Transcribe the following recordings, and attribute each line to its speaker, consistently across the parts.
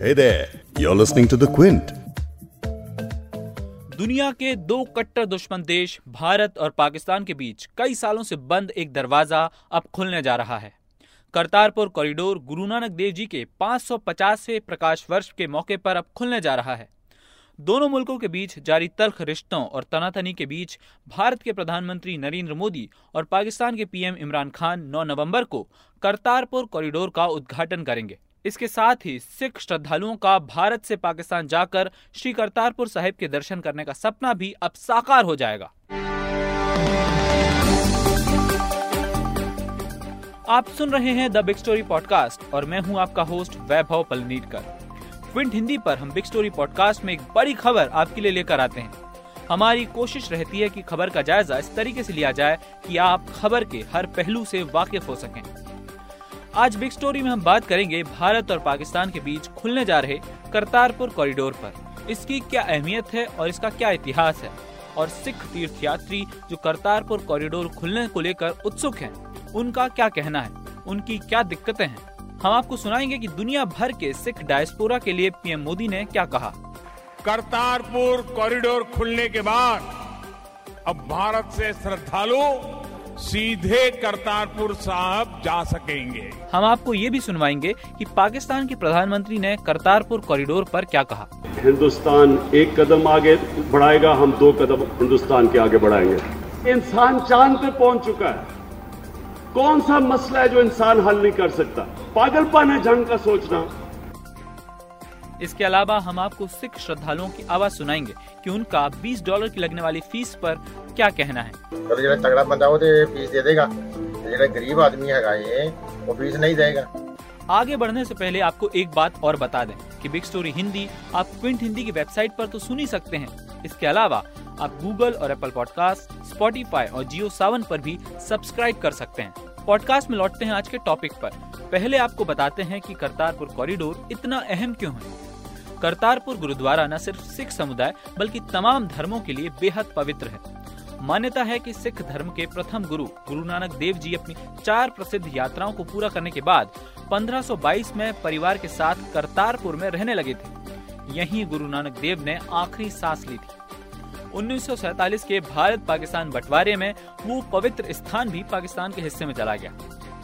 Speaker 1: Hey there, you're listening to The Quint.
Speaker 2: दुनिया के दो कट्टर दुश्मन देश भारत और पाकिस्तान के बीच कई सालों से बंद एक दरवाज़ा अब खुलने जा रहा है। करतारपुर कॉरिडोर गुरु नानक देव जी के 550वें प्रकाश वर्ष के मौके पर अब खुलने जा रहा है। दोनों मुल्कों के बीच जारी तल्ख रिश्तों और तनातनी के बीच भारत के प्रधानमंत्री नरेंद्र मोदी और पाकिस्तान के पीएम इमरान खान 9 नवंबर को करतारपुर कॉरिडोर का उद्घाटन करेंगे। इसके साथ ही सिख श्रद्धालुओं का भारत से पाकिस्तान जाकर श्री करतारपुर साहिब के दर्शन करने का सपना भी अब साकार हो जाएगा। आप सुन रहे हैं द बिग स्टोरी पॉडकास्ट और मैं हूँ आपका होस्ट वैभव पलनीटकर। क्विंट हिंदी पर हम बिग स्टोरी पॉडकास्ट में एक बड़ी खबर आपके लिए लेकर आते हैं। हमारी कोशिश रहती है कि खबर का जायजा इस तरीके से लिया जाए कि आप खबर के हर पहलू से वाकिफ हो सकें। आज बिग स्टोरी में हम बात करेंगे भारत और पाकिस्तान के बीच खुलने जा रहे करतारपुर कॉरिडोर पर। इसकी क्या अहमियत है और इसका क्या इतिहास है? और सिख तीर्थ यात्री जो करतारपुर कॉरिडोर खुलने को लेकर उत्सुक हैं, उनका क्या कहना है? उनकी क्या दिक्कतें हैं? हम आपको सुनाएँगे कि दुनिया भर के सिख डायस्पोरा के लिए पीएम मोदी ने क्या कहा।
Speaker 3: करतारपुर कॉरिडोर खुलने के बाद अब भारत से श्रद्धालु सीधे करतारपुर साहब जा सकेंगे।
Speaker 2: हम आपको ये भी सुनवाएँगे कि पाकिस्तान के प्रधानमंत्री ने करतारपुर कॉरिडोर पर क्या कहा।
Speaker 4: हिंदुस्तान एक कदम आगे बढ़ाएगा हम दो कदम हिंदुस्तान के आगे बढ़ाएँगे। इंसान चाँद पे पहुँच चुका है। कौन सा मसला है जो इंसान हल नहीं कर सकता? पागलपन है जंग का सोचना।
Speaker 2: इसके अलावा हम आपको सिख श्रद्धालुओं की आवाज़ सुनाएँगे कि उनका 20 डॉलर की लगने वाली फ़ीस पर क्या कहना है।
Speaker 5: तगड़ा बंदा तो फ़ीस दे देगा। गरीब आदमी है वो फ़ीस नहीं देगा।
Speaker 2: आगे बढ़ने से पहले आपको एक बात और बता दें कि बिग स्टोरी हिंदी आप क्विंट हिंदी की वेबसाइट पर तो सुन ही सकते हैं। इसके अलावा आप गूगल और एप्पल पॉडकास्ट स्पॉटीफाई और जियो सावन पर भी सब्सक्राइब कर सकते हैं। पॉडकास्ट में लौटते हैं आज के टॉपिक पर। पहले आपको बताते हैं कि करतारपुर कॉरिडोर इतना अहम क्यों है। करतारपुर गुरुद्वारा न सिर्फ़ सिख समुदाय, बल्कि तमाम धर्मों के लिए बेहद पवित्र है। मान्यता है कि सिख धर्म के प्रथम गुरु गुरु नानक देव जी अपनी चार प्रसिद्ध यात्राओं को पूरा करने के बाद 1522 में परिवार के साथ करतारपुर में रहने लगे थे। यहीं गुरु नानक देव ने आखिरी सांस ली थी। उन्नीस के भारत पाकिस्तान बंटवारे में वो पवित्र स्थान भी पाकिस्तान के हिस्से में चला गया।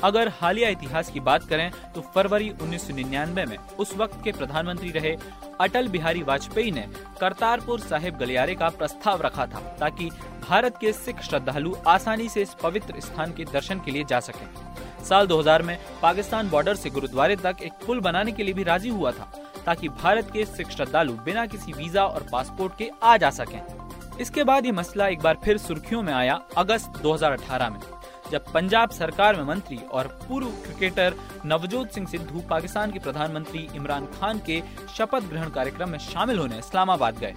Speaker 2: अगर हालिया इतिहास की बात करें तो फरवरी 1999 में उस वक्त के प्रधानमंत्री रहे अटल बिहारी वाजपेयी ने करतारपुर साहिब गलियारे का प्रस्ताव रखा था, ताकि भारत के सिख श्रद्धालु आसानी से इस पवित्र स्थान के दर्शन के लिए जा सकें। साल 2000 में पाकिस्तान बॉर्डर से गुरुद्वारे तक एक पुल बनाने के लिए भी राज़ी हुआ था, ताकि भारत के सिख श्रद्धालु बिना किसी वीज़ा और पासपोर्ट के आ जा सकें। इसके बाद ये मसला एक बार फिर सुर्खियों में आया अगस्त 2018 में। जब पंजाब सरकार में मंत्री और पूर्व क्रिकेटर नवजोत सिंह सिद्धू पाकिस्तान के प्रधानमंत्री इमरान खान के शपथ ग्रहण कार्यक्रम में शामिल होने इस्लामाबाद गए।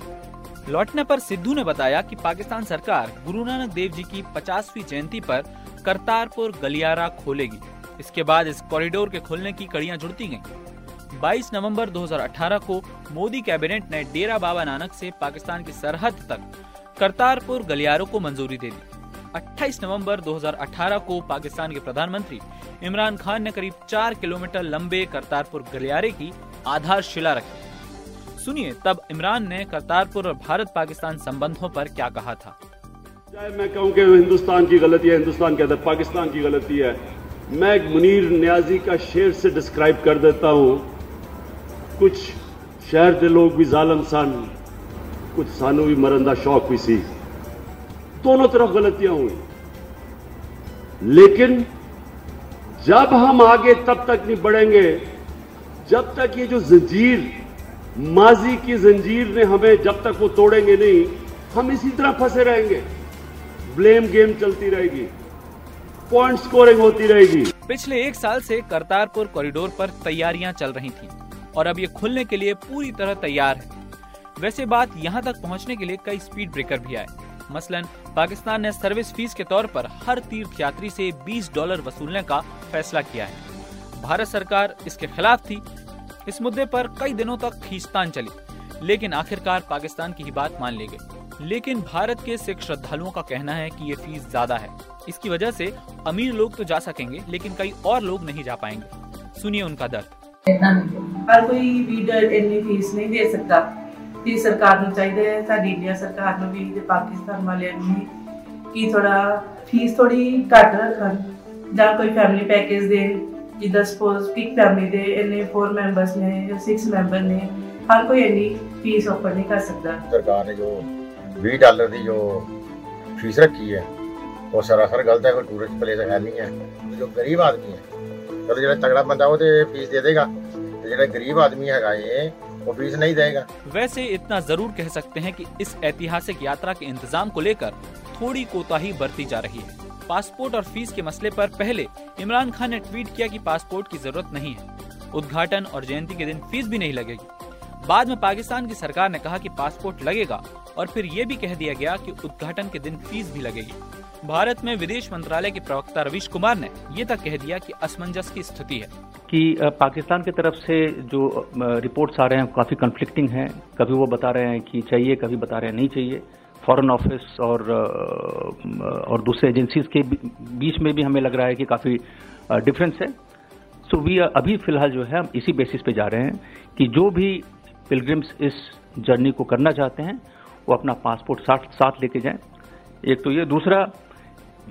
Speaker 2: लौटने पर सिद्धू ने बताया कि पाकिस्तान सरकार गुरु नानक देव जी की 50वीं जयंती पर करतारपुर गलियारा खोलेगी। इसके बाद इस कॉरिडोर के खुलने की कड़ियाँ जुड़ती गईं। 22 नवंबर 2018 को मोदी कैबिनेट ने डेरा बाबा नानक से पाकिस्तान की सरहद तक करतारपुर गलियारों को मंजूरी दे दी। 28 नवंबर 2018 को पाकिस्तान के प्रधानमंत्री इमरान खान ने करीब चार किलोमीटर लंबे करतारपुर गलियारे की आधारशिला रखी। सुनिए, तब इमरान ने करतारपुर और भारत पाकिस्तान संबंधों पर क्या कहा था।
Speaker 4: मैं कहूँ कि हिंदुस्तान की गलती है, हिंदुस्तान के अंदर पाकिस्तान की गलती है। मैं एक मुनीर न्याजी का शेर से डिस्क्राइब कर देता हूँ। कुछ शहर के लोग भी जालम सन, कुछ सानू भी मरंदा शौक भी सी। दोनों तरफ़ गलतियाँ हुई। लेकिन जब हम आगे तब तक नहीं बढ़ेंगे जब तक ये जो जंजीर, माजी की जंजीर ने हमें जब तक वो तोड़ेंगे नहीं, हम इसी तरह फंसे रहेंगे। ब्लेम गेम चलती रहेगी। पॉइंट स्कोरिंग होती रहेगी।
Speaker 2: पिछले एक साल से करतारपुर कॉरिडोर पर तैयारियाँ चल रही थी और अब ये खुलने के लिए पूरी तरह तैयार है। वैसे बात यहाँ तक पहुँचने के लिए कई स्पीड ब्रेकर भी आए। मसलन पाकिस्तान ने सर्विस फ़ीस के तौर पर हर तीर्थ यात्री से 20 डॉलर वसूलने का फैसला किया है। भारत सरकार इसके खिलाफ थी। इस मुद्दे पर कई दिनों तक खींचतान चली, लेकिन आखिरकार पाकिस्तान की ही बात मान ली गई। लेकिन भारत के सिख श्रद्धालुओं का कहना है कि ये फ़ीस ज़्यादा है। इसकी वजह से अमीर लोग तो जा सकेंगे, लेकिन कई और लोग नहीं जा पाएँगे। सुनिए उनका दर्द।
Speaker 6: हर कोई लीडर इतनी फ़ीस नहीं दे सकता। ਸਕਦਾ ਤੇ ਸਰਕਾਰ ਨੂੰ ਚਾਹੀਦਾ ਹੈ, ਸਾਡੀ ਇੰਡੀਆ ਸਰਕਾਰ ਨੂੰ ਵੀ ਤੇ ਪਾਕਿਸਤਾਨ ਵਾਲਿਆਂ ਨੂੰ ਵੀ ਕਿ ਥੋੜਾ ਫੀਸ ਥੋੜੀ ਘੱਟ ਰੱਖਣ ਜਾਂ ਕੋਈ ਫੈਮਿਲੀ ਪੈਕੇਜ ਦੇਣ ਜਿੱਦਾਂ ਸਪੋਜ਼ ਕਿ ਫੈਮਿਲੀ ਦੇ ਇੰਨੇ 4 ਮੈਂਬਰਸ ਨੇ ਜਾਂ 6 ਮੈਂਬਰ ਨੇ, ਹਰ ਕੋਈ ਇੰਨੀ ਫੀਸ ਆਫਰ ਨਹੀਂ ਕਰ ਸਕਦਾ।
Speaker 5: ਸਰਕਾਰ ਨੇ ਜੋ 20 ਡਾਲਰ ਦੀ ਜੋ ਫੀਸ ਰੱਖੀ ਹੈ, ਉਹ ਸਰਾਸਰ ਗਲਤ ਹੈ, ਕੋਈ ਟੂਰਿਸਟ ਪਲੇਸ ਹੈ ਨਹੀਂ ਹੈ। ਜੋ ਗਰੀਬ ਆਦਮੀ ਹੈ, ਚਲੋ ਜਿਹੜਾ ਤਗੜਾ ਬੰਦਾ ਉਹ ਤੇ ਫੀਸ ਦੇ ਦੇਗਾ, ਤੇ ਜਿਹੜਾ ਗਰੀਬ ਆਦਮੀ ਹੈਗਾ ਏ तो बीज नहीं देगा।
Speaker 2: वैसे इतना ज़रूर कह सकते हैं कि इस ऐतिहासिक यात्रा के इंतज़ाम को लेकर थोड़ी कोताही बरती जा रही है। पासपोर्ट और फ़ीस के मसले पर पहले इमरान खान ने ट्वीट किया कि पासपोर्ट की ज़रूरत नहीं है। उद्घाटन और जयंती के दिन फ़ीस भी नहीं लगेगी। बाद में पाकिस्तान की सरकार ने कहा कि पासपोर्ट लगेगा और फिर ये भी कह दिया गया कि उद्घाटन के दिन फ़ीस भी लगेगी। भारत में विदेश मंत्रालय के प्रवक्ता रवीश कुमार ने ये तक कह दिया कि असमंजस की स्थिति है।
Speaker 7: कि पाकिस्तान की तरफ़ से जो रिपोर्ट्स आ रहे हैं, काफ़ी कंफ्लिक्टिंग हैं। कभी वो बता रहे हैं कि चाहिए, कभी बता रहे हैं नहीं चाहिए। फॉरेन ऑफ़िस और और दूसरे एजेंसीज के बीच में भी हमें लग रहा है कि काफ़ी डिफरेंस है। सो वी अभी फ़िलहाल जो है, हम इसी बेसिस पे जा रहे हैं कि जो भी पिलग्रिम्स इस जर्नी को करना चाहते हैं, वो अपना पासपोर्ट साथ साथ लेके जाएँ। एक तो ये, दूसरा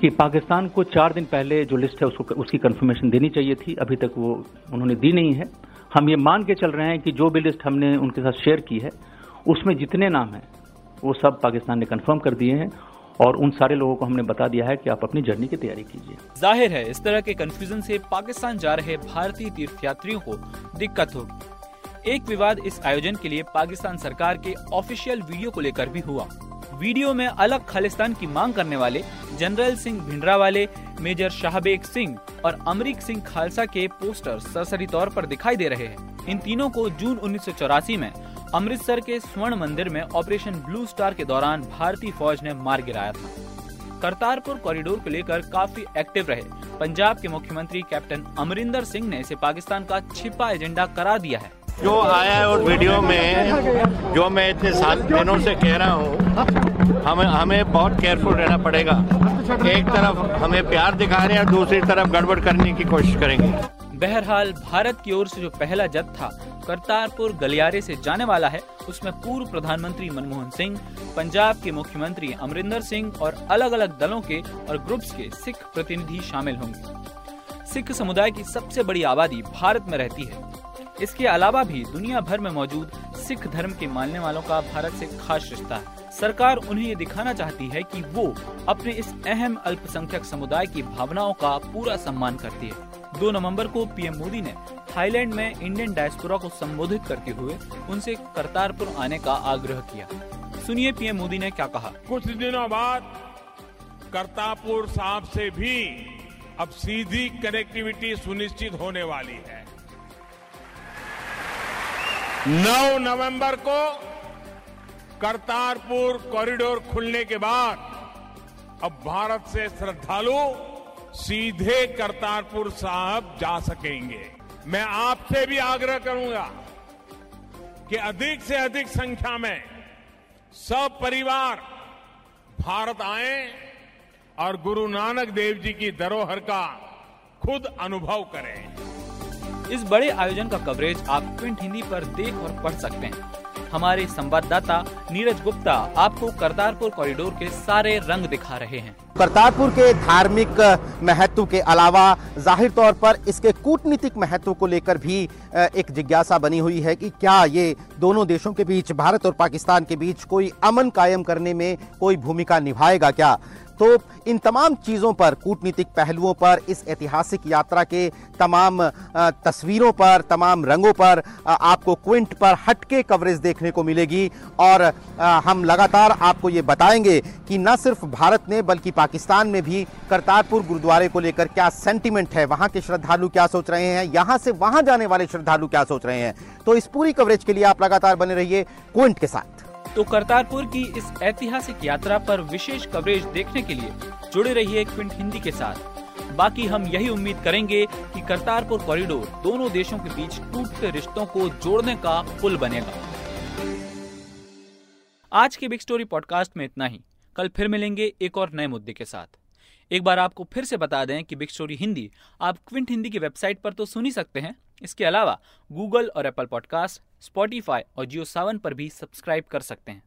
Speaker 7: कि पाकिस्तान को चार दिन पहले जो लिस्ट है उसको उसकी कंफर्मेशन देनी चाहिए थी। अभी तक वो उन्होंने दी नहीं है। हम ये मान के चल रहे हैं कि जो भी लिस्ट हमने उनके साथ शेयर की है, उसमें जितने नाम हैं, वो सब पाकिस्तान ने कंफर्म कर दिए हैं और उन सारे लोगों को हमने बता दिया है कि आप अपनी जर्नी की तैयारी कीजिए।
Speaker 2: ज़ाहिर है, इस तरह के कंफ्यूजन से पाकिस्तान जा रहे भारतीय तीर्थयात्रियों को दिक्कत होगी। एक विवाद इस आयोजन के लिए पाकिस्तान सरकार के ऑफिशियल वीडियो को लेकर भी हुआ। वीडियो में अलग खालिस्तान की मांग करने वाले जनरल सिंह भिंडरा वाले मेजर शाहबेग सिंह और अमरीक सिंह खालसा के पोस्टर सरसरी तौर पर दिखाई दे रहे हैं। इन तीनों को जून उन्नीस सौ चौरासी में अमृतसर के स्वर्ण मंदिर में ऑपरेशन ब्लू स्टार के दौरान भारतीय फौज ने मार गिराया था। करतारपुर कॉरिडोर को लेकर काफ़ी एक्टिव रहे। पंजाब के मुख्यमंत्री कैप्टन अमरिंदर सिंह ने इसे पाकिस्तान का छिपा एजेंडा करार दिया है।
Speaker 8: जो आया है उस वीडियो में, जो मैं इतने सात दिनों से कह रहा हूँ, हमें हमें बहुत केयरफुल रहना पड़ेगा। एक तरफ़ हमें प्यार दिखा रहे हैं दूसरी तरफ़ गड़बड़ करने की कोशिश करेंगे।
Speaker 2: बहरहाल, भारत की ओर से जो पहला जथ था, करतारपुर गलियारे से जाने वाला है। उसमें पूर्व प्रधानमंत्री मनमोहन सिंह, पंजाब के मुख्यमंत्री अमरिंदर सिंह और अलग अलग दलों के और ग्रुप्स के सिख प्रतिनिधि शामिल होंगे। सिख समुदाय की सबसे बड़ी आबादी भारत में रहती है। इसके अलावा भी दुनिया भर में मौजूद सिख धर्म के मानने वालों का भारत से खास रिश्ता है। सरकार उन्हें ये दिखाना चाहती है कि वो अपने इस अहम अल्पसंख्यक समुदाय की भावनाओं का पूरा सम्मान करती है। दो नवंबर को पीएम मोदी ने थाईलैंड में इंडियन डायस्पोरा को संबोधित करते हुए उनसे करतारपुर आने का आग्रह किया। सुनिए पीएम मोदी ने क्या कहा।
Speaker 3: कुछ दिनों बाद करतारपुर साहब से भी अब सीधी कनेक्टिविटी सुनिश्चित होने वाली है। 9 नवंबर को करतारपुर कॉरिडोर खुलने के बाद अब भारत से श्रद्धालु सीधे करतारपुर साहब जा सकेंगे। मैं आपसे भी आग्रह करूँगा कि अधिक से अधिक संख्या में सब परिवार भारत आए और गुरु नानक देव जी की धरोहर का खुद अनुभव करें।
Speaker 2: इस बड़े आयोजन का कवरेज आप क्विंट हिंदी पर देख और पढ़ सकते हैं। हमारे संवाददाता नीरज गुप्ता आपको करतारपुर कॉरिडोर के सारे रंग दिखा रहे हैं।
Speaker 9: करतारपुर के धार्मिक महत्व के अलावा ज़ाहिर तौर पर इसके कूटनीतिक महत्व को लेकर भी एक जिज्ञासा बनी हुई है कि क्या ये दोनों देशों के बीच, भारत और पाकिस्तान के बीच कोई अमन कायम करने में कोई भूमिका निभाएगा क्या? तो इन तमाम चीज़ों पर, कूटनीतिक पहलुओं पर, इस ऐतिहासिक यात्रा के तमाम तस्वीरों पर, तमाम रंगों पर आपको क्विंट पर हटके कवरेज देखने को मिलेगी। और हम लगातार आपको ये बताएँगे कि न सिर्फ़ भारत ने, बल्कि पाकिस्तान में भी करतारपुर गुरुद्वारे को लेकर क्या सेंटिमेंट है, वहाँ के श्रद्धालु क्या सोच रहे हैं, यहाँ से वहाँ जाने वाले श्रद्धालु क्या सोच रहे हैं। तो इस पूरी कवरेज के लिए आप लगातार बने रहिए क्विंट के साथ।
Speaker 2: तो करतारपुर की इस ऐतिहासिक यात्रा पर विशेष कवरेज देखने के लिए जुड़े रहिए क्विंट हिंदी के साथ। बाकी हम यही उम्मीद करेंगे कि करतारपुर कॉरिडोर दोनों देशों के बीच टूटते रिश्तों को जोड़ने का पुल बनेगा। आज के बिग स्टोरी पॉडकास्ट में इतना ही। कल फिर मिलेंगे एक और नए मुद्दे के साथ। एक बार आपको फिर से बता दें कि बिग स्टोरी हिंदी आप क्विंट हिंदी की वेबसाइट पर तो सुन ही सकते हैं। इसके अलावा गूगल और एप्पल पॉडकास्ट स्पॉटीफाई और जियो सावन पर भी सब्सक्राइब कर सकते हैं।